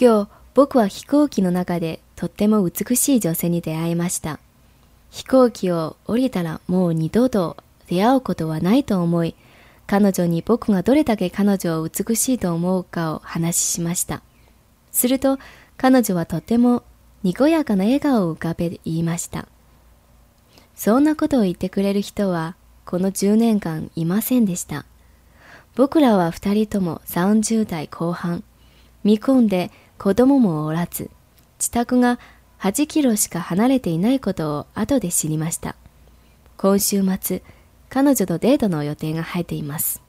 今日僕は飛行機の中でとっても美しい女性に出会いました。飛行機を降りたらもう二度と出会うことはないと思い、彼女に僕がどれだけ彼女を美しいと思うかを話しました。すると彼女はとてもにこやかな笑顔を浮かべ言いました。そんなことを言ってくれる人はこの10年間いませんでした。僕らは二人とも30代後半、見込んで子供もおらず、自宅が8キロしか離れていないことを後で知りました。今週末、彼女とデートの予定が入っています。